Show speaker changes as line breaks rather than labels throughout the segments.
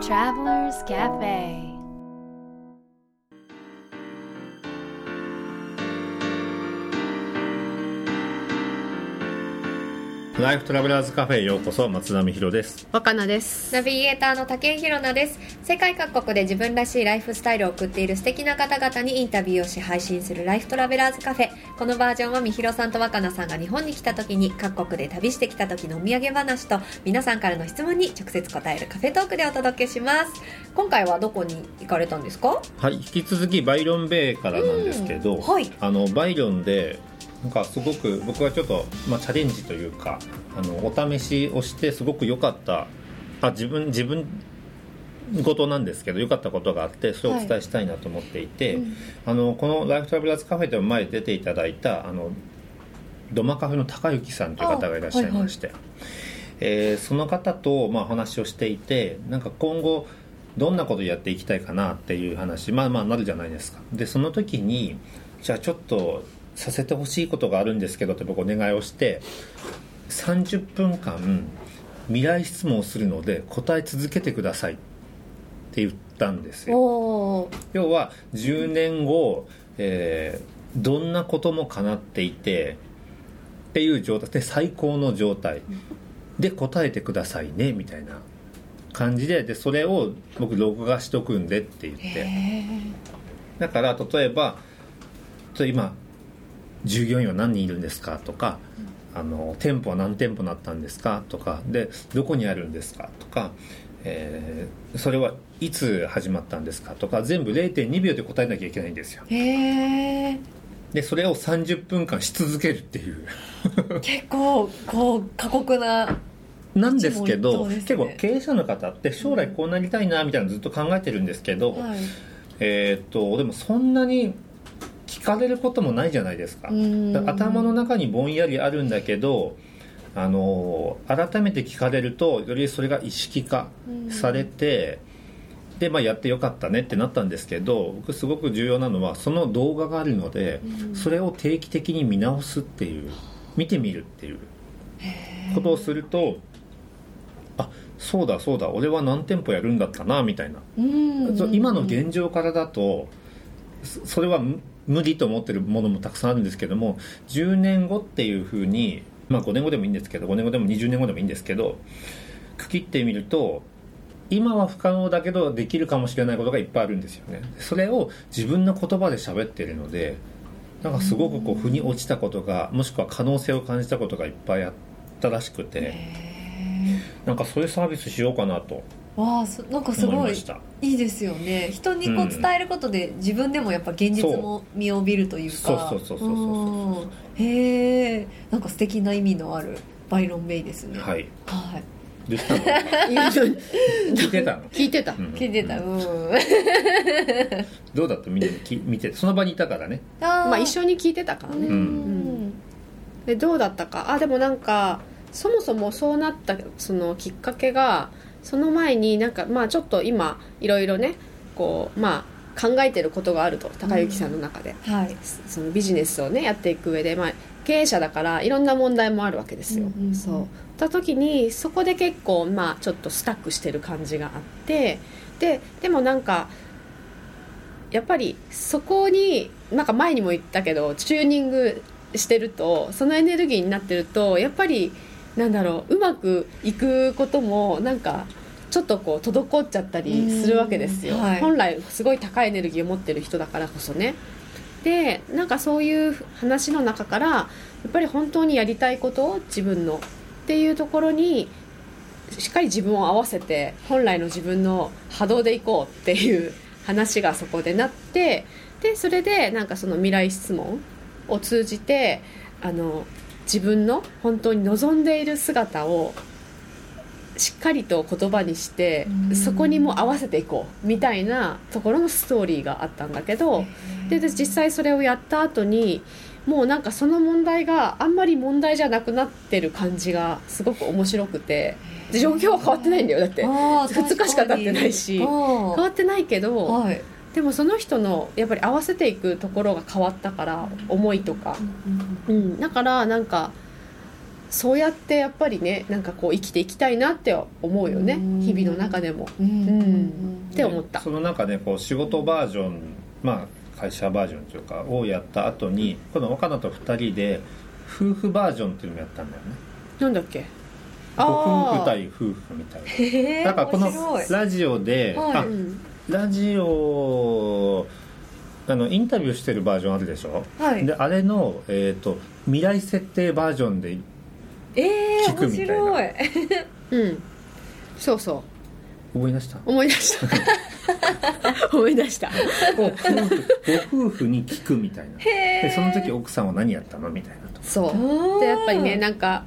Travelers Cafe
ライフトラベラーズカフェへようこそ松並博です。
若菜です。
ナビゲーターの竹井ひろなです。世界各国で自分らしいライフスタイルを送っている素敵な方々にインタビューをし配信するライフトラベラーズカフェこのバージョンはみひろさんと若菜さんが日本に来た時に各国で旅してきた時のお土産話と皆さんからの質問に直接答えるカフェトークでお届けします。今回はどこに行かれたんですか？
はい引き続きバイロンベイからなんですけど、
うん。はい。
あのバイロンでなんかすごく僕はちょっと、まあ、チャレンジというかあのお試しをしてすごく良かったあ自分自分事なんですけど良かったことがあってそれをお伝えしたいなと思っていて、あのこのライフトラベラーズカフェでも前出ていただいたあのドマカフェの高幸さんという方がいらっしゃいまして、えーその方と、まあ、話をしていてなんか今後どんなことやっていきたいかなっていう話まあまあなるじゃないですか。でその時にじゃあちょっとさせてほしいことがあるんですけどって僕お願いをして30分間未来質問をするので答え続けてくださいって言ったんですよ。要は10年後、えーどんなことも叶っていてっていう状態で最高の状態。で答えてくださいねみたいな感じででそれを僕録画しとくんでって言って。だから例えばと今従業員は何人いるんですかとか、あの店舗は何店舗なったんですかとかでどこにあるんですかとか、えーそれはいつ始まったんですかとか全部0.2秒で答えなきゃいけないんですよ。
へえ
でそれを30分間し続けるっていう。
結構こう過酷な
なんですけど
ね。
結構経営者の方って将来こうなりたいなみたいなのずっと考えてるんですけど、
はい。
えーっとでもそんなに聞かれることもないじゃないですか。頭の中にぼんやりあるんだけどあの改めて聞かれるとよりそれが意識化されて、で、まあ、やってよかったねってなったんですけど僕すごく重要なのはその動画があるので、それを定期的に見直すっていう見てみるっていうことをするとあそうだそうだ俺は何店舗やるんだったなみたいな。今の現状からだとそそれは無無理と思ってるものもたくさんあるんですけども10年後っていうふうに、まあ、5年後でもいいんですけど5年後でも20年後でもいいんですけど区切ってみると今は不可能だけどできるかもしれないことがいっぱいあるんですよね。それを自分の言葉で喋ってるのでなんかすごくこう腑に落ちたことがもしくは可能性を感じたことがいっぱいあったらしくてなんかそういうサービスしようかなと
わあそなんかすごい
思い
いいですよね。人にこう伝えることで自分でもやっぱ現実も見を帯びるというか。
そうそうそうそうそうそう
うんへえんか素敵な意味のあるバイロンベイですね
はい
はい
聞いてたの
聞いてた、
うん
聞いてたうん
どうだったみんなき見てその場にいたからね
あー
まあ一緒に聞いてたからね、
うん
でどうだったかあでもなんかそもそもそうなったそのきっかけがその前になんかまあちょっと今いろいろねこうまあ考えてることがあると高幸さんの中で、
はい。
そのビジネスをねやっていく上で、まあ、経営者だからいろんな問題もあるわけですよ、
うんうんうん。
そう。った時にそこで結構まあちょっとスタックしてる感じがあってででもなんかやっぱりそこになんか前にも言ったけどチューニングしてるとそのエネルギーになってるとやっぱりなんだろううまくいくこともなんかちょっとこう滞っちゃったりするわけですよ、
うんはい。
本来すごい高いエネルギーを持ってる人だからこそね。でなんかそういう話の中からやっぱり本当にやりたいことを自分のっていうところにしっかり自分を合わせて本来の自分の波動でいこうっていう話がそこでなってでそれでなんかその未来質問を通じてあの自分の本当に望んでいる姿をしっかりと言葉にして
うん。
そこにもう合わせていこうみたいなところのストーリーがあったんだけどでで実際それをやった後にもうなんかその問題があんまり問題じゃなくなってる感じがすごく面白くてで状況は変わってないんだよ。だって変
あー
2日しか経ってないし
確かに
わってないけど
はい
でもその人のやっぱり合わせていくところが変わったから思いとか、うん、だからなんかそうやってやっぱりねなんかこう生きていきたいなって思うよね。
うん。
日々の中でも。
うん。
うん。って思った。
その中でこう仕事バージョンまあ会社バージョンというかをやった後にこの若菜と2人で夫婦バージョンっていうのもやったんだよね。
なんだっけ？
ご夫婦
ー
対夫婦みたいな。
へえ
だからこのラジオで、
はい。
あ
うん
ラジオあのインタビューしてるバージョンあるでしょ、
はい。
であれの、えー、と未来設定バージョンで
ええ
聞くみたいな。
面白い。
うん。そうそう。
思い出した？
思い出した。思い出した。
ご夫婦ご夫婦に聞くみたいな。でその時奥さんは何やったの？みたいなと。
そう。でやっぱりねなんか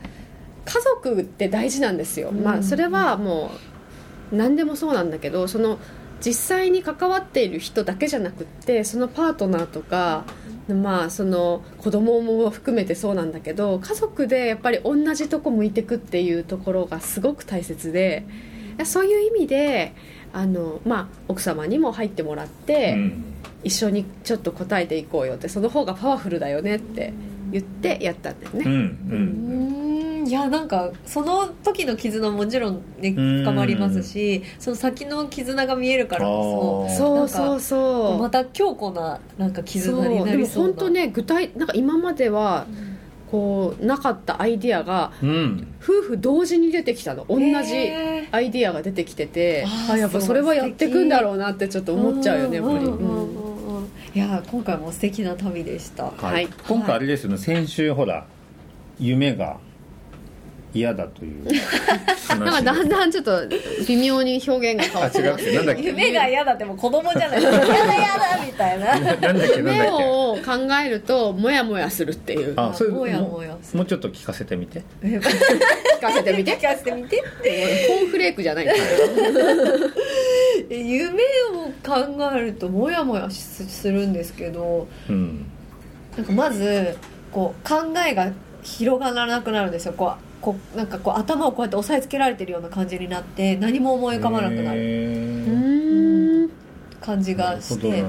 家族って大事なんですよ、
うん
まあそれはもう何でもそうなんだけどその実際に関わっている人だけじゃなくってそのパートナーとかまあその子供も含めてそうなんだけど家族でやっぱり同じとこ向いてくっていうところがすごく大切でそういう意味であの、まあ、奥様にも入ってもらって、
うん。
一緒にちょっと答えていこうよってその方がパワフルだよねって言ってやったんだよね、
うんう
うんんいやなんかその時の絆ももちろん、ね、
うん。
深まりますしその先の絆が見えるからこ
あー。
そうそう
そ
そう
また強固ななんか絆になりそうな。
本当ね具体なんか今まではこうなかったアイディアが
うん。
夫婦同時に出てきたの。同じアイディアが出てきてて。
あー
あやっぱそれはやっていくんだろうなってちょっと思っちゃうよねやっぱり、
いや今回も素敵な旅でした。
はい。
はい。
今回あれですよね。先週ほら夢が嫌だという。話
なんかだんだんちょっと微妙に表現が変わ
あ違うっ
ってます
けなんだっけ？
夢が嫌だってもう子供じゃない。やだやだみたいな。
ななんだっけ？
夢
け
を考えるとモヤモヤするっていう。
あそれ
もや
も
もや
うもうちょっと聞かせてみて。
え
聞かせてみて。
聞かせてみて
コーンフレークじゃない
夢を考えるとモヤモヤしするんですけど
うん。
なんかまずこう考えが広がらなくなるんですよ。こうこうなんかこう頭をこうやって押さえつけられてるような感じになって何も思い浮かばなくなる。
う
へー。
ーん
感じがして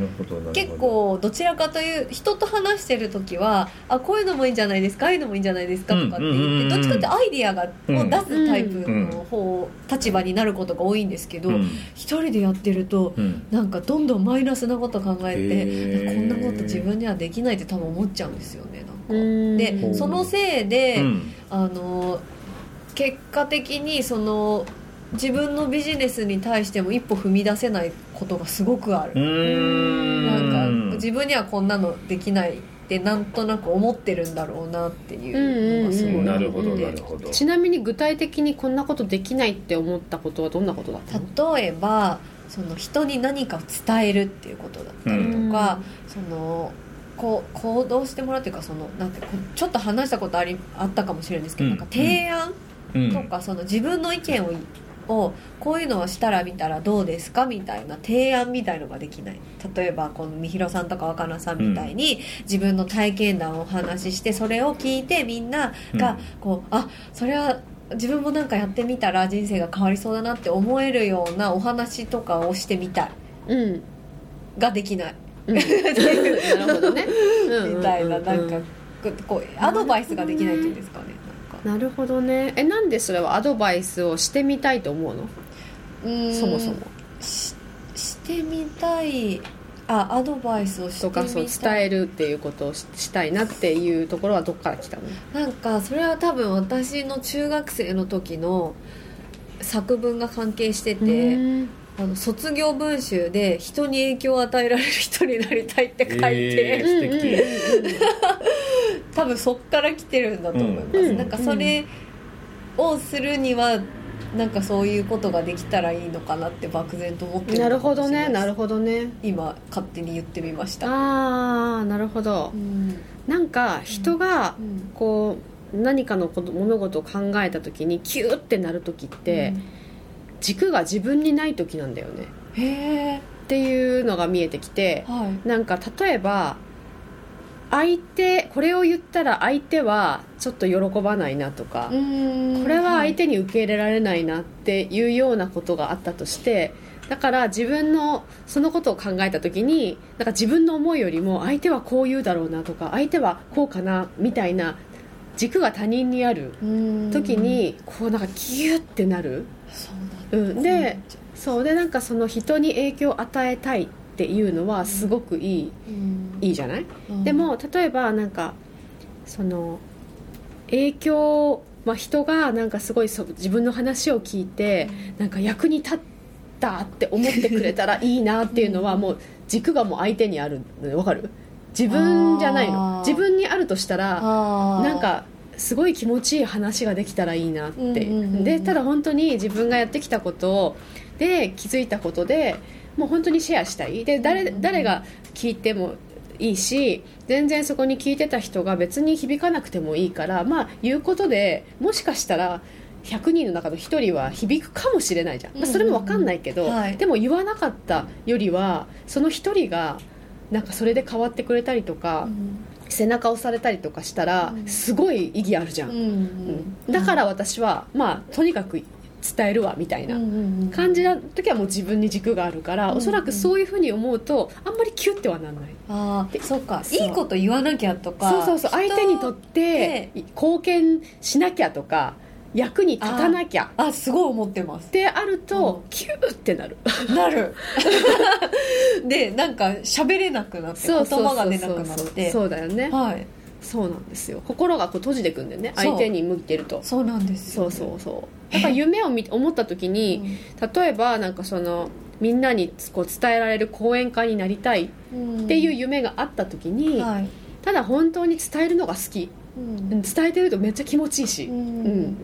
結構どちらかという人と話してる時はあこういうのもいいんじゃないですかああいうのもいいんじゃないですかとかって言ってどっちかってアイディアが
うん
を出すタイプの方立場になることが多いんですけど
うん。
一人でやってると
うん。
なんかどんどんマイナスなこと考えてこんなこと自分にはできないって多分思っちゃうんですよね
う
なんか。
ん。
でそのせいで、
うん。
あの結果的にその自分のビジネスに対しても一歩踏み出せないことがすごくある。なんか自分にはこんなのできないってなんとなく思ってるんだろうなっていうのがすごい。
なるほど
思って
なるほど。
ちなみに具体的にこんなことできないって思ったことはどんなことだったの？
例えばその人に何かを伝えるっていうことだったりとか、そのこう行動してもらうっていうかそのなんてちょっと話したことありあったかもしれないんですけど、
うん。
なんか提案
うん。
とか、その自分の意見ををこういうのをしたら見たらどうですかみたいな提案みたいのができない。例えばこのみひろさんとか若菜さんみたいに、自分の体験談をお話ししてそれを聞いてみんながこう、あそれは自分もなんかやってみたら人生が変わりそうだなって思えるようなお話とかをしてみたい。
うん。
ができない。
うん。なるほどね。
みたいななんか
う
こうアドバイスができないっていうんですかねな
るほどね。えなんでそれはアドバイスをしてみたいと思うの？
う
そもそも。
ししてみたい。あアドバイスをしてみたい。
とかそう伝えるっていうことをししたいなっていうところはどっから来たの？
なんかそれは多分私の中学生の時の作文が関係してて。
うん
あの卒業文集で人に影響を与えられる人になりたいって書いて、
えー
多分そっから来てるんだと思います、
うん。
なんかそれをするにはなんかそういうことができたらいいのかなって漠然と思ってる
なるほどねなる
ほ
ほどね。
今勝手に言ってみました。
ああなるほど。
うん。
なんか人が
うん。
こう何かのこと物事を考えた時にキューってなる時って軸が自分にない時なんだよね。
へえ。
っていうのが見えてきて
はい。
なんか例えば相手これを言ったら相手はちょっと喜ばないなとか、これは相手に受け入れられないなっていうようなことがあったとしてだから自分のそのことを考えた時になんか自分の思いよりも相手はこう言うだろうなとか相手はこうかなみたいな軸が他人にある
うん。
時にこうなんかギュッてなる、
そうなん。
でそう。でなんかその人に影響を与えたいっていうのはすごくいい、
うん。
いいじゃない、
うん。
でも例えばなんかその影響、まあ、人がなんかすごいそ自分の話を聞いてなんか役に立ったって思ってくれたらいいなっていうのは もう軸がもう相手にあるのわかる？自分じゃないの。自分にあるとしたらなんかすごい気持ちいい話ができたらいいなって、
うんうんうんうん。
でただ本当に自分がやってきたことで気づいたことでもう本当にシェアしたい。で誰,、誰が聞いてもいいし全然そこに聞いてた人が別に響かなくてもいいからまあ言うことでもしかしたら100人の中の1人は響くかもしれないじゃん、まあ、それも分かんないけど、
うんうんうん。はい。
でも言わなかったよりはその1人がなんかそれで変わってくれたりとか、
うん
背中を押されたりとかしたら
うん。
すごい意義あるじゃん、
うん
うんだから私はまあとにかく伝えるわみたいな感じな時はもう自分に軸があるから、
うん
おそらくそういうふうに思うとあんまりキュッてはならない。
ああそうか。いいこと言わなきゃとか
そうそうそう。
人
相手にとって貢献しなきゃとか役に立たなきゃ。
あすごい思ってます。
ってあると、
うん。
キューってなる。
なる。でなんか喋れなくなって言葉が出なくなって。
そうだよね。
はい。
そうなんですよ。心がこう閉じてくんだよね。相手に向いてると。
そうなんですよ
そうそうそう。だから夢を見思った時に、例えばなんかそのみんなにこう伝えられる講演家になりたい
うん
っていう夢があった時に、
はい。
ただ本当に伝えるのが好き、
うん
伝えてるとめっちゃ気持ちいいし、
う
うん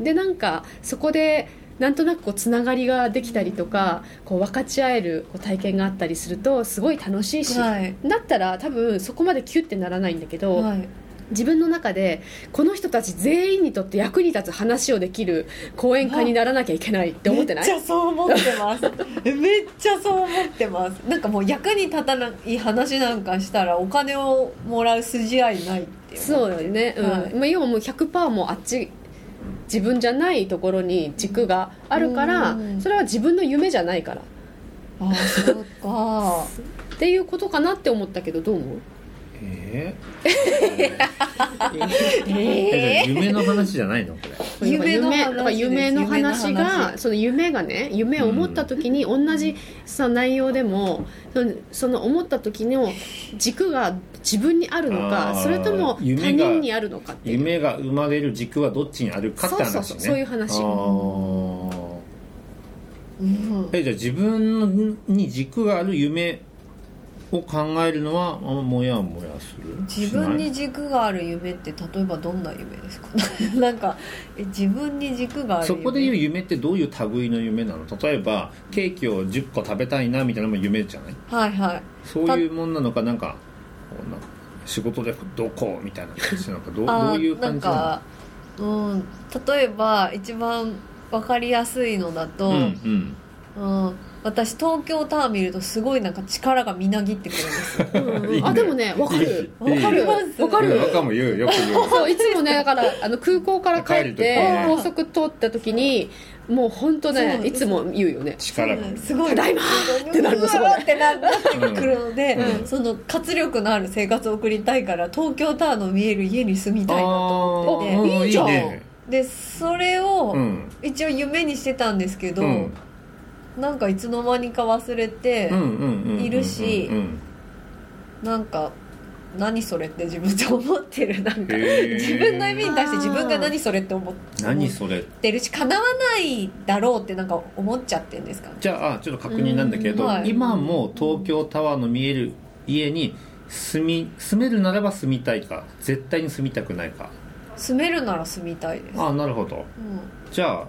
ん。でなんかそこでなんとなくこうつながりができたりとかこう分かち合えるこう体験があったりするとすごい楽しいし、
はい。
だったら多分そこまでキュッてならないんだけど、
はい
自分の中でこの人たち全員にとって役に立つ話をできる講演家にならなきゃいけないって思ってない？
めっちゃそう思ってます。めっちゃそう思ってます。なんかもう役に立たない話なんかしたらお金をもらう筋合いないっていう。
そうだよね、うん。
はい。
まあ、要はもう100%もうあっち自分じゃないところに軸があるから
うん。
それは自分の夢じゃないから。
ああそうか。
っていうことかなって思ったけどどう思う？
え
え
ー、えじゃあ夢の話じゃないの？これ。
夢の話
夢の話
夢の
が
話
その夢がね夢を思った時に同じさ内容でもそのその思った時の軸が自分にあるのかそれとも他
夢が
人にあるのかっていう。
夢が生まれる軸はどっちにあるかって話ね。
そうそうそうそういう話。
あー。
うん。
えじゃあ自分に軸がある夢を考えるのはあもやもやする？
自分に軸がある夢って例えばどんな夢ですか？なんかえ自分に軸がある夢？
そこでいう夢ってどういう類の夢なの？例えばケーキを10個食べたいなみたいなのも夢じゃない？
はいはい。
そういうもんなのか？なんかこうなんか仕事でどこ？みたいな感じなのか？どどういう感じな
なんか、うん、例えば一番分かりやすいのだと、
のうんうん。
うん、私東京タワー見るとすごいなんか力がみなぎってくるんですよ。
うんうん。
いいね。
あでもねわかる。
いい
わかる。
わか
る。
若も言うよ。く言う。
そういつもねだからあの空港から帰って
ね。
高速通った時にもう本当ねいつも言うよね。
力が
すごい。
ただい。ってなるの
うわーってななってくるので、
うん。
その活力のある生活を送りたいから東京タワーの見える家に住みたいなと思ってて。
いいじゃん。
ね
でそれを
うん。
一応夢にしてたんですけど、
うん
なんかいつの間にか忘れて、いるし
うん
なんか何それって自分で思ってる。なんか自分の夢に対して自分が何それって思っ
何それ
て。るし叶わないだろうってなんか思っちゃってるんですか？ね
じゃあちょっと確認なんだけど、
うんはい。
今も東京タワーの見える家に住み住めるならば住みたいか絶対に住みたくないか
住めるなら住みたいです、
ああなるほど。
うん。
じゃあ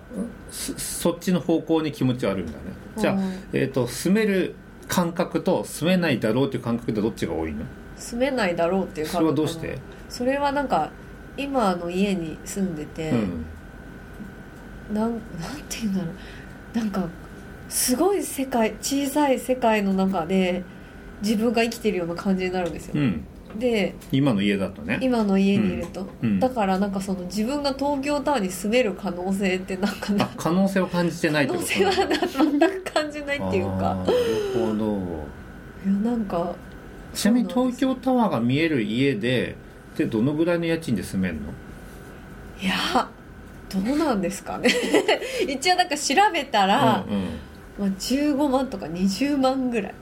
そそっちの方向に気持ちはあるんだね。じゃあ、
うん。
えー、と住める感覚と住めないだろうっていう感覚でどっちが多いの？
住めないだろうっていう
それはどうして？
それはなんか今の家に住んでて、
うん。
なんなんていうんだろう。なんかすごい世界小さい世界の中で自分が生きてるような感じになるんですよ、
うん
で
今の家だとね。
今の家にいると、
うん。
だからなんかその自分が東京タワーに住める可能性ってなんかな
あ可能性を感じてないって
可
こと
能性はな全く感じないっていうか。
なるほど。
いやなんか
ちなみに東京タワーが見える家ででどのぐらいの家賃で住めるの？
いやどうなんですかね。一応なんか調べたら、
うんうん。
まあ、15万とか20万ぐらい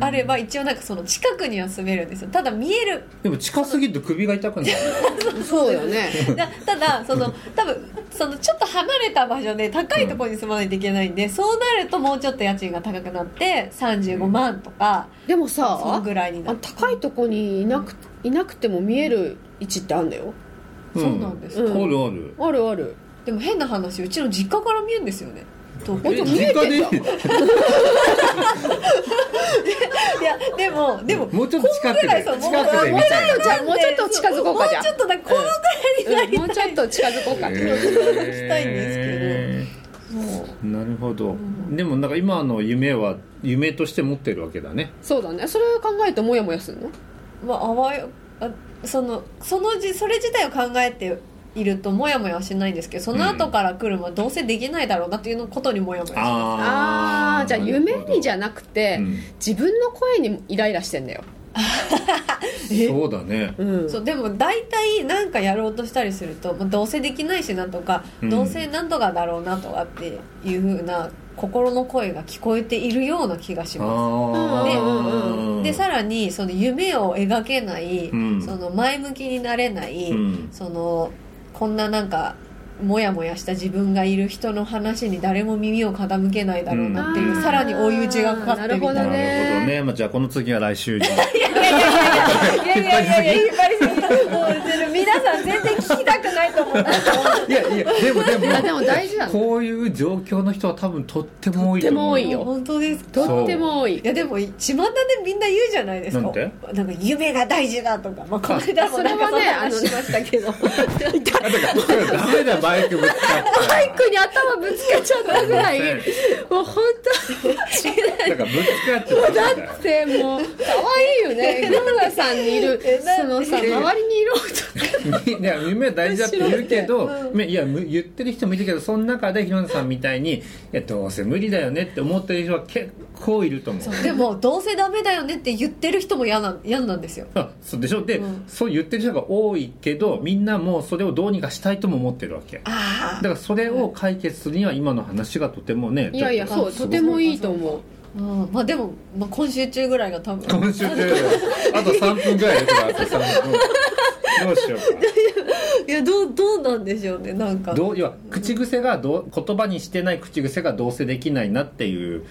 あれば一応なんかその近くには住めるんですよ。ただ見える。
でも近すぎると首が痛くなる
そうよね。
だただその多分そのちょっと離れた場所で高いところに住まないといけないんで、そうなるともうちょっと家賃が高くなって35万とか、
でも
その
さ
ぐらいにな
あ
って。
高いとこにいなくいなくても見える位置ってあるんだよ。
そうなんです
か
あるある。
あるある。
でも変な話うちの実家から見えるんですよね東京
本当見えてんじゃん
実家で？
いやでもでも
もうちょっと近くで
こんぐらいそう
近くで見たい
じゃあもうちょっと近づこうかじゃあ。
もうちょっとこのぐらいになり
うんもうちょっと近づこうか。
へ
したいんですけど。もう
ーなるほど、
ん。
でもなんか今の夢は夢として持ってるわけだね。
そうだね。それを考えるとモヤモヤするの？
まああわよあそのそのじそれ自体を考えているとモヤモヤはしないんですけどその後から来るもどうせできないだろうなっていうのことにモヤモヤしま
ああーじゃあ夢にじゃ
な
なくて、
うん。
自分の声にイライラしてんだよ。
そうだね。
うん。
すそうでも大体何かやろうとしたりするともうどうせできないしなとか、
うん。
どうせ何とかだろうなとかっていうふうな心の声が聞こえているような気がしま
あ
で
ー
すでさらにその夢を描けない、
うん。
その前向きになれない、
うん。
そのこんななんかモヤモヤした自分がいる人の話に誰も耳を傾けないだろうなっていう、
うん。
さらに追い打ちがかかってみた。い
なるほど
なる
ね。
ほどね、まあ、じゃあこの次は来週に。
いやいやいやいやいやいやいや引っ張りすぎもう皆さん全然聞きたくないと思う。
いやいやでもでも
いやでも大事なの。
こういう状況の人は多分とっても多いと思う
とっても多いよ。
本当ですか？
とっても多い。
いやでも巷でみんな言うじゃないですか。
なんて
なんか夢が大事だとか、まあ、この間もなんかそんな話しましたけど、
ダメだバイクぶつかって
バイクに頭ぶつけちゃったぐらい。もう本
だからぶつかっちゃった。んだ
ってもう可愛いよね。広田さんにいる。そのさ周りにいる
いや夢は大事だって言うけど、
うん
いやむ言ってる人もいるけどその中で広野さんみたいにいやどうせ無理だよねって思ってる人は結構いると思う。
でもどうせダメだよねって言ってる人も嫌な嫌なんですよ。
あそうでしょ？で、
うん。
そう言ってる人が多いけどみんなもうそれをどうにかしたいとも思ってるわけ。だ
あ
からそれを解決するには今の話がとてもね
いやいやそうとてもいいと思う
うん、まあでも、まあ、今週中ぐらいが多分。
今週中あと3分ぐらいですからあと3分。どうしようか。
いやどうどうなんでしょうねなんか。
どう要は口癖がどう言葉にしてない口癖がどうせできないなっていう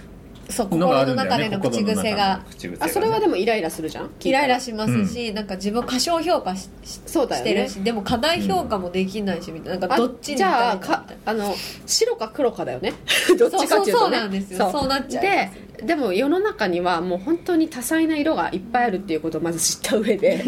そう
のがあ
心の
るんだよね
中での口癖が。
口癖がね。
あそれはでもイライラするじゃん？
イライラしますし、なんか自分過小評価しし
そうだよね。
してるしでも過大評価もできないしみたいななんか
あ
どっちに
じゃあかあの白か黒かだよね。どっちかっていうとね。
そうそうそうなんですよ。そう。なっちゃいます
ででも世の中にはもう本当に多彩な色がいっぱいあるっていうことをまず知った上で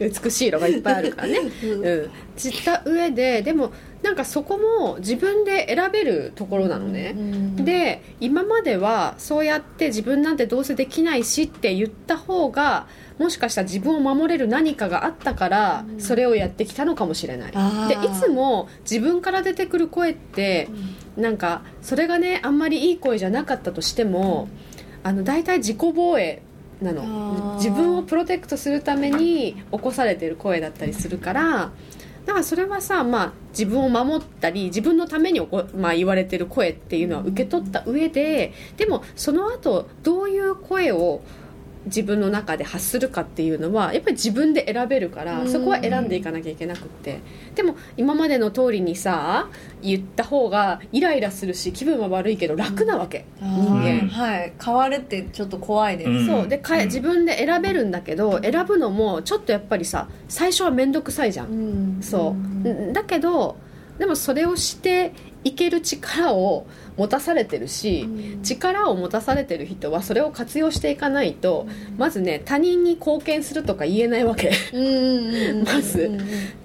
美しい色がいっぱいあるからね、うん、知った上ででもなんかそこも自分で選べるところなのね、
うん。
で今まではそうやって自分なんてどうせできないしって言った方がもしかしたら自分を守れる何かがあったから
うん。
それをやってきたのかもしれない、
あー。
でいつも自分から出てくる声ってなんかそれがねあんまりいい声じゃなかったとしてもあの大体自己防衛な
あ
の
ー。
自分をプロテクトするために起こされてる声だったりするからだからそれはさ、まあ、自分を守ったり自分のためにまあ、言われてる声っていうのは受け取った上ででもその後どういう声を自分の中で発するかっていうのはやっぱり自分で選べるから
うん。
そこは選んでいかなきゃいけなくって。でも今までの通りにさ言った方がイライラするし気分は悪いけど楽なわけ、
あー
人間。
はい。変わるってちょっと怖いです、
うん。
そう。でか自分で選べるんだけど選ぶのもちょっとやっぱりさ最初は面倒くさいじゃん、
うん。
そう、うんだけどでもそれをしていける力を持たされてるし、
うん。
力を持たされてる人はそれを活用していかないと、まずね他人に貢献するとか言えないわけ。
うんうんうん
まず
うん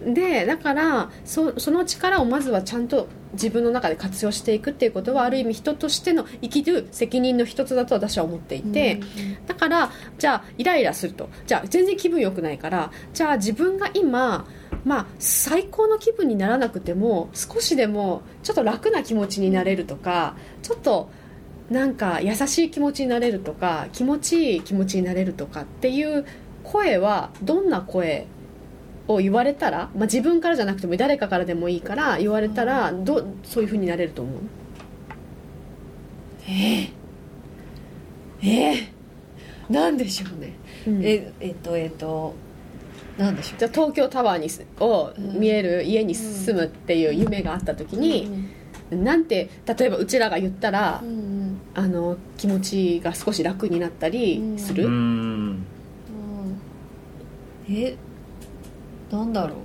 うん。
でだからそその力をまずはちゃんと自分の中で活用していくっていうことはある意味人としての生きる責任の一つだと私は思っていて、だからじゃあイライラすると。じゃあ全然気分良くないからじゃあ自分が今まあ最高の気分にならなくても少しでもちょっと楽な気持ちになれるとかちょっとなんか優しい気持ちになれるとか気持ちいい気持ちになれるとかっていう声はどんな声を言われたら、まあ、自分からじゃなくても誰かからでもいいから言われたらどうそういうふうになれると思う？
えー、えー、なんでしょうね、
うん。
ええっとえっとなんでしょう。
じゃあ東京タワーにすを見える家に住むっていう夢があった時に、なんて例えばうちらが言ったら、
うんうん。
あの気持ちが少し楽になったりする、
う
うん。
ん
うん。えなんだろう。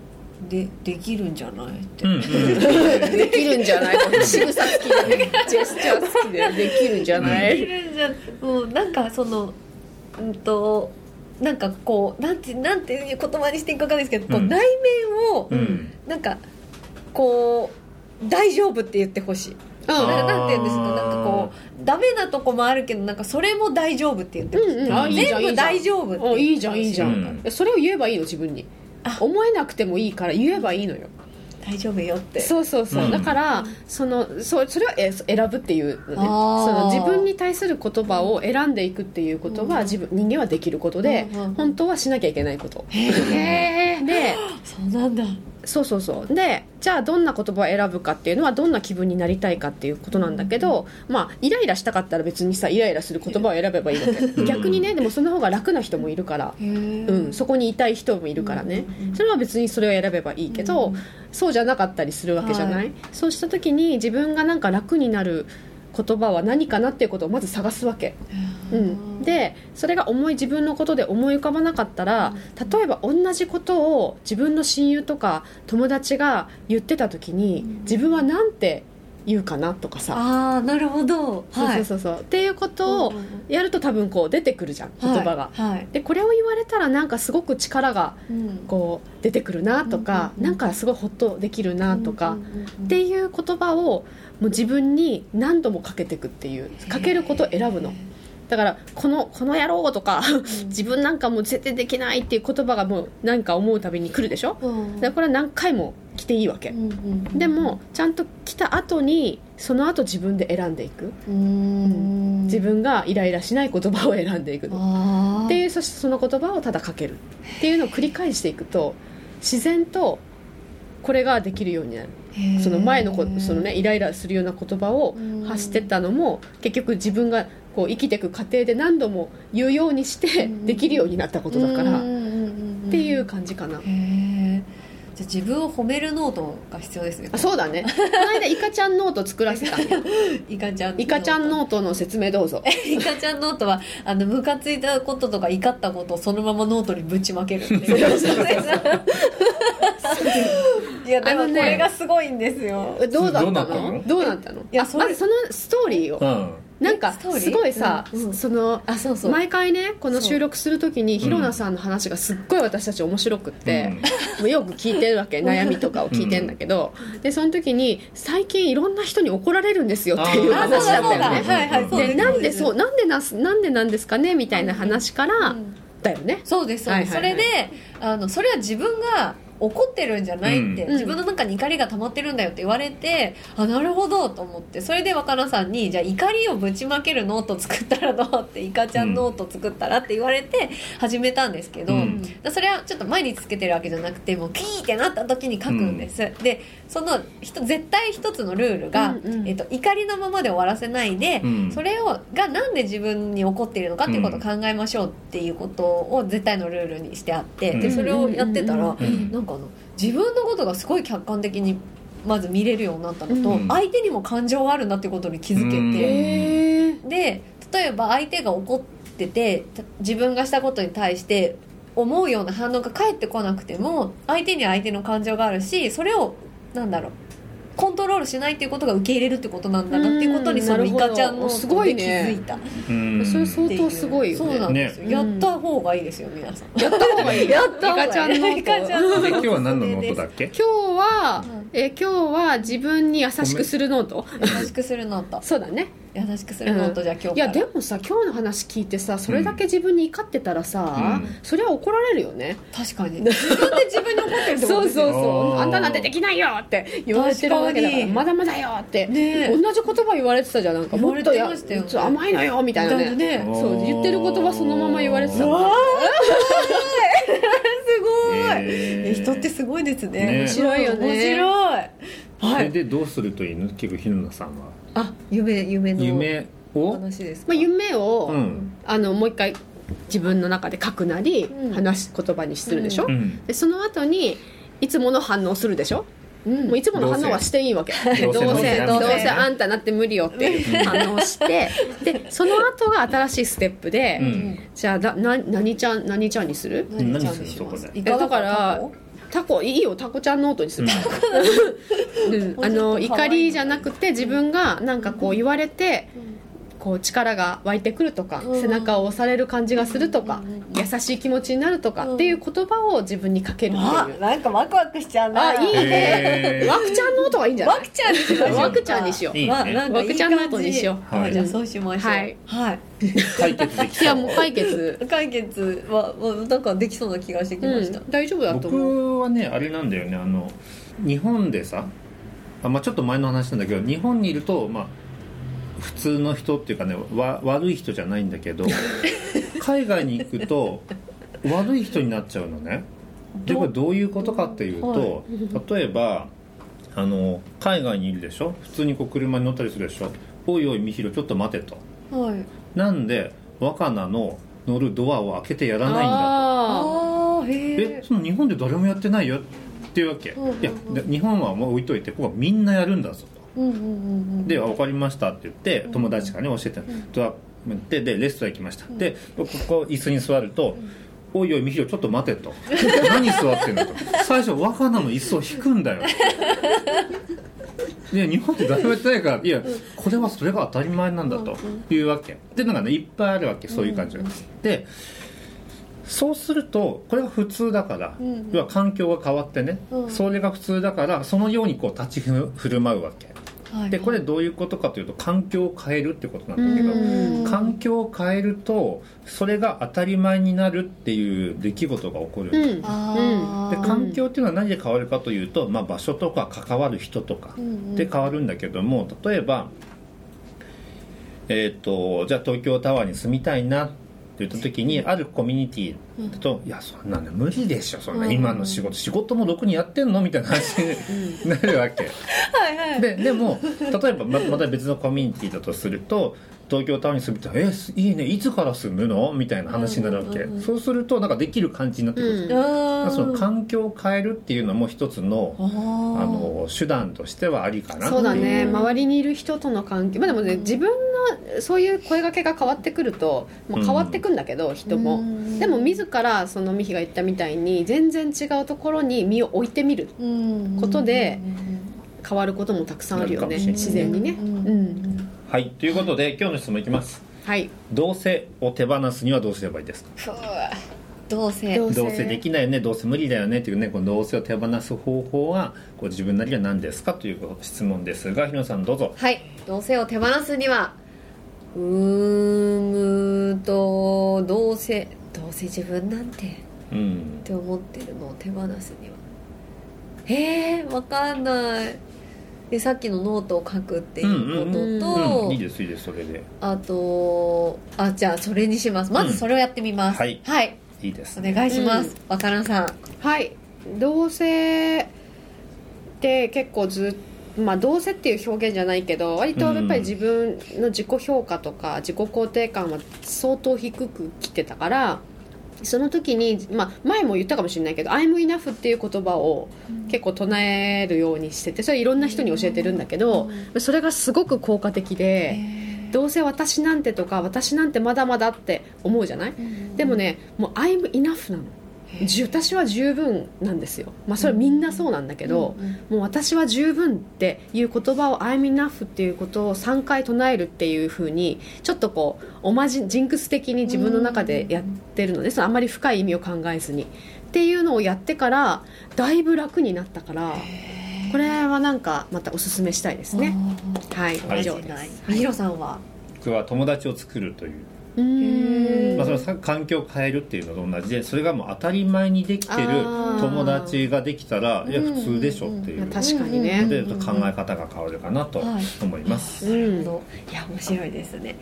でできるんじゃないって、
うんうん。
できるんじゃない？仕草好きで。ねジェスチャー好きで。できるんじゃな
で
い、
きるんじゃもうなんかそのうんとなんかこうなんてなんていう言葉にしていいか分かんないですけど、こ
う
うん。内面を
うん。
なんかこう大丈夫って言ってほしい。
うん。
ななんて言うんですかなんかこうダメなとこもあるけどなんかそれも大丈夫って言ってほしい、
うん。
全部大丈夫って言ってほし
あいいじゃんいいじゃん、
うん。
それを言えばいいの自分に。
あ。
思えなくてもいいから言えばいいのよ
大丈夫よって。
そうそうそう、
うん。
だからそのそそれをえ選ぶっていうのねその自分に対する言葉を選んでいくっていうことは、
うん。
自分人間はできることで、
うんうん
本当はしなきゃいけないこと。
へえ
で
そうなんだ。
そうそうそう。でじゃあどんな言葉を選ぶかっていうのはどんな気分になりたいかっていうことなんだけど、まあイライラしたかったら別にさイライラする言葉を選べばいいわけ逆にねでもその方が楽な人もいるから、うん、そこにいたい人もいるからね、
うん。
それは別にそれを選べばいいけど、
うん。
そうじゃなかったりするわけじゃない、
はい。
そうした時に自分がなんか楽になる言葉は何かなっていうことをまず探すわけ、うん、でそれが思い自分のことで思い浮かばなかったら例えば同じことを自分の親友とか友達が言ってた時に
うん。
自分は何て言うかなとかさ、
ああなるほど。
そうそうそうそう。っていうことをやると多分こう出てくるじゃん言葉が。
はい、はい。
でこれを言われたらなんかすごく力が
うん
こう出てくるなとか、
うん
なんかすごいホッとできるなとか、
うんうんうん
っていう言葉をもう自分に何度もかけていくっていうかけることを選ぶの。だからこの「この野郎」とか自分なんかもう絶対できないっていう言葉がもう何か思うたびに来るでしょ？
うん。
だからこれは何回も来ていいわけ。
うんうん
でもちゃんと来た後にその後自分で選んでいく。
うん。
自分がイライラしない言葉を選んでいくっていうそしてその言葉をただかけるっていうのを繰り返していくと自然とこれができるようになる。その前のこそのねイライラするような言葉を発してったのも結局自分がこう生きていく過程で何度も言うようにして
うん。
できるようになったことだから。っていう感じかな。
じゃあ自分を褒めるノートが必要ですね。
あそうだね。この間イカちゃんノート作らせたの
イカちゃん
イカちゃん
ー
ノートの説明どうぞ。
ト イカちゃんノートはあのムカついたこととか怒ったことをそのままノートにぶちまけるっていう いやでもこれがすごいんですよ。
えどうだったの？
の？
どうなったの？あ
いやそれ
まずそのストーリーを。
うん。
なんかすごいさ、
うん。うん。
その
あそうそう。
毎回ねこの収録するときにひろなさんの話がすっごい私たち面白くって、
うん。
もうよく聞いてるわけ。悩みとかを聞いてんだけど、でその時に最近いろんな人に怒られるんですよっていう話だったよね。でなんでそう
う
なんでなすなんでなんですかね？みたいな話から
ん。
だよね、
そうですそうです、
はいはいはい。
それであのそれは自分が怒ってるんじゃないって、
うん。
自分の中に怒りが溜まってるんだよって言われて、あなるほどと思ってそれで若菜さんにじゃあ怒りをぶちまけるノート作ったらどうってイカちゃんノート作ったらって言われて始めたんですけど、
うん。
それはちょっと毎日つけてるわけじゃなくてもうピーってなった時に書くんです、でそのひと絶対一つのルールが、
うんうん。
えっと、怒りのままで終わらせないで、
うん。
それをがなんで自分に起こっているのかっていうことを考えましょうっていうことを絶対のルールにしてあって、
うん。
でそれをやってたら、
うん。
なんかあの自分のことがすごい客観的にまず見れるようになったのと、
うん。
相手にも感情があるなっていうことに気づけて、で例えば相手が怒っててた自分がしたことに対して思うような反応が返ってこなくても相手には相手の感情があるしそれをなんだろう。コントロールしないっていうことが受け入れるってことなんだなっていうことに
うん
そのイカちゃんの
すごい
で気
ね
づいた。
うん。
それ相当すごいよね。
そうなんですよ、
ね。
やった方がいいですよ皆さん。
やった方がいい。
やった方がいい。
イカちゃんノート
イ
今日は何のノートだっけ？
今日は、
うん。
え今日は自分に優しくするノート。
優しくするノート。
そうだね
優しくするノートじゃあ今日
いやでもさ今日の話聞いてさそれだけ自分に怒ってたらさ、
うん。
それは怒られるよね、
確かに。自分で自分に怒ってるってこと
そう
ですよ。
そうそう
あー
あんたなんてできないよって言われてるわけだからまだまだよって、
ねえ。
同じ言葉言われてたじゃん。なんかもっとや甘いのよみたいなね。
ね。
そう言ってる言葉そのまま言われてた
すごい、
へー。
え一ってすごいですね。
ね。
面白いよね。
面白いはい。
それでどうするといいの？結構日野さんは。
あ夢夢の
夢を？
話ですか？
まあ、夢を、
うん。
あのもう一回自分の中で書くなり、
うん。
話す言葉にするでしょ、
うん。
でその後にいつもの反応するでしょ、
うん。
もういつもの反応はしていいわけ。
どうせ。
どうせあんたなって無理よっていう反応して でその後が新しいステップで、
うん。
じゃあだな何ちゃん何ちゃんにする？
何
ちゃんにします？
だからタコいいよタコちゃんノートにする、うん。あの怒りじゃなくて自分がなんかこう言われてこう力が湧いてくるとか、
うん。
背中を押される感じがするとか、
うん
優しい気持ちになるとか、
うん。
っていう言葉を自分にかけるって
あ
いう。
なんかワクワクしちゃうな
あいい
へ
ね
ー。
ワクちゃんノートがいいんじゃない？
ワクちゃんにしましょう。
ワクちゃんにしよう。ワクちゃんノートにしよう。
はい
あじ。ゃあそうしましょう。
はい。
はい。
解決でき
いやもう解決、
解決。はもうなんかできそうな気がしてきました、
うん、大丈夫だと思う。
僕はねあれなんだよね。あの日本でさあ、まあ、ちょっと前の話なんだけど日本にいると、まあ、普通の人っていうかねわ悪い人じゃないんだけど 海外に行くと悪い人になっちゃうのね。でこれどういうことかっていうと、例えばあの海外にいるでしょ？普通にこう車に乗ったりするでしょ？おいおいみひろちょっと待てと。
はい。
なんで若菜の乗るドアを開けてやらないんだと。
え
えその日本で誰もやってないよっていうわけ、いやで日本はもう置いといてここはみんなやるんだぞ。と
うんうんうんうん。
で「分かりました」って言って
うん。
友達がね教えて
ん
ドアででレストラン行きました、でここ椅子に座ると「おいおいみひろちょっと待て」と「何座ってんだ」と。最初若菜の椅子を引くんだよ。で日本って誰もやってないからいやこれはそれが当たり前なんだというわけ。でなんかねいっぱいあるわけそういう感じが。でそうするとこれが普通だから、
うんうん。
要は環境が変わってね、
うん。
それが普通だからそのようにこう立ち振る舞うわけ。
はい
でこれどういうことかというと環境を変えるってことなんだけど
うん。
環境を変えるとそれが当たり前になるっていう出来事が起こる、で
うん。
あー。
環境っていうのは何で変わるかというと、まあ、場所とか関わる人とかで変わるんだけども例えばえっ、とじゃあ東京タワーに住みたいなって言った時にあるコミュニティだと、いやそんなの無理でしょそんな
うん。
今の仕事仕事もろくにやってんの？みたいな話になるわけ。
はいはい。
ででも例えばままた別のコミュニティだとすると東京タワーに住みたいえすいいねいつから住むの？みたいな話になるわけ、
うんうんうん
そうするとなんかできる感じになってくる、
うん。
その環境を変えるっていうのも一つの
あ
の手段としてはありかな
そうだね。
うん
周りにいる人との関係。まあでもね自分のそういう声掛けが変わってくると、まあ、変わってくんだけど、人も、
うん。
でも自らそのミヒが言ったみたいに全然違うところに身を置いてみる。
うん。
ことで変わることもたくさんあるよね。自然にね。
うん。
うん。
はい。ということで今日の質問いきます。
はい。
どうせを手放すにはどうすればいいですか？
どうせ。
どうせ。
どうせできないよね。どうせ無理だよねっていうねこのどうせを手放す方法はこう自分なりは何ですか？という質問ですが日野さんどうぞ。
はい。どうせを手放すにはうーんとどうせどうせ自分なんてっ
うん。
て思ってるのを手放すには。えー、わかんない。でさっきのノートを書くっていうことと、
うんいいですいいですそれで。
あとあじゃあそれにします。まずそれをやってみます、
はい。
はい、
いいです
お願いします、若菜さん。
はい。同性って結構ずっまあ同性っていう表現じゃないけど割とやっぱり自分の自己評価とか自己肯定感は相当低く来てたからその時に、まあ、前も言ったかもしれないけど「I'm enough」っていう言葉を結構唱えるようにしててそれいろんな人に教えてるんだけどそれがすごく効果的でどうせ私なんてとか私なんてまだまだって思うじゃない？でもねもう「I'm enough」なの私は十分なんですよ。まあそれはみんなそうなんだけど、もう私は十分っていう言葉を「I'm enough」っていうことを3回唱えるっていうふうにちょっとこうおまじジンクス的に自分の中でやってるのでそのあんまり深い意味を考えずに。っていうのをやってからだいぶ楽になったからこれはなんかまたおすすめしたいですね。はい
はい。
以上です。
みひろさんは
僕は友達を作るという、まあ、そのさ環境を変えるっていうのと同じでそれがもう当たり前にできてる友達ができたらいや
うん
普通でしょっていう。
確かにね。
で考え方が変わるかなと思います、
うん。
なるほど。いや面白いですね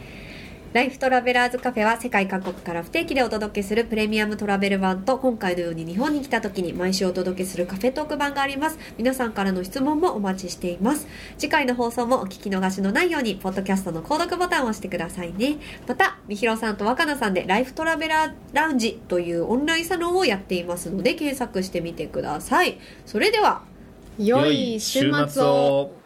ライフトラベラーズカフェは世界各国から不定期でお届けするプレミアムトラベル版と今回のように日本に来た時に毎週お届けするカフェトーク版があります。皆さんからの質問もお待ちしています。次回の放送もお聞き逃しのないようにポッドキャストの購読ボタンを押してくださいね。またみひろさんと若菜さんでライフトラベラーラウンジというオンラインサロンをやっていますので検索してみてください。それでは
良い週末を。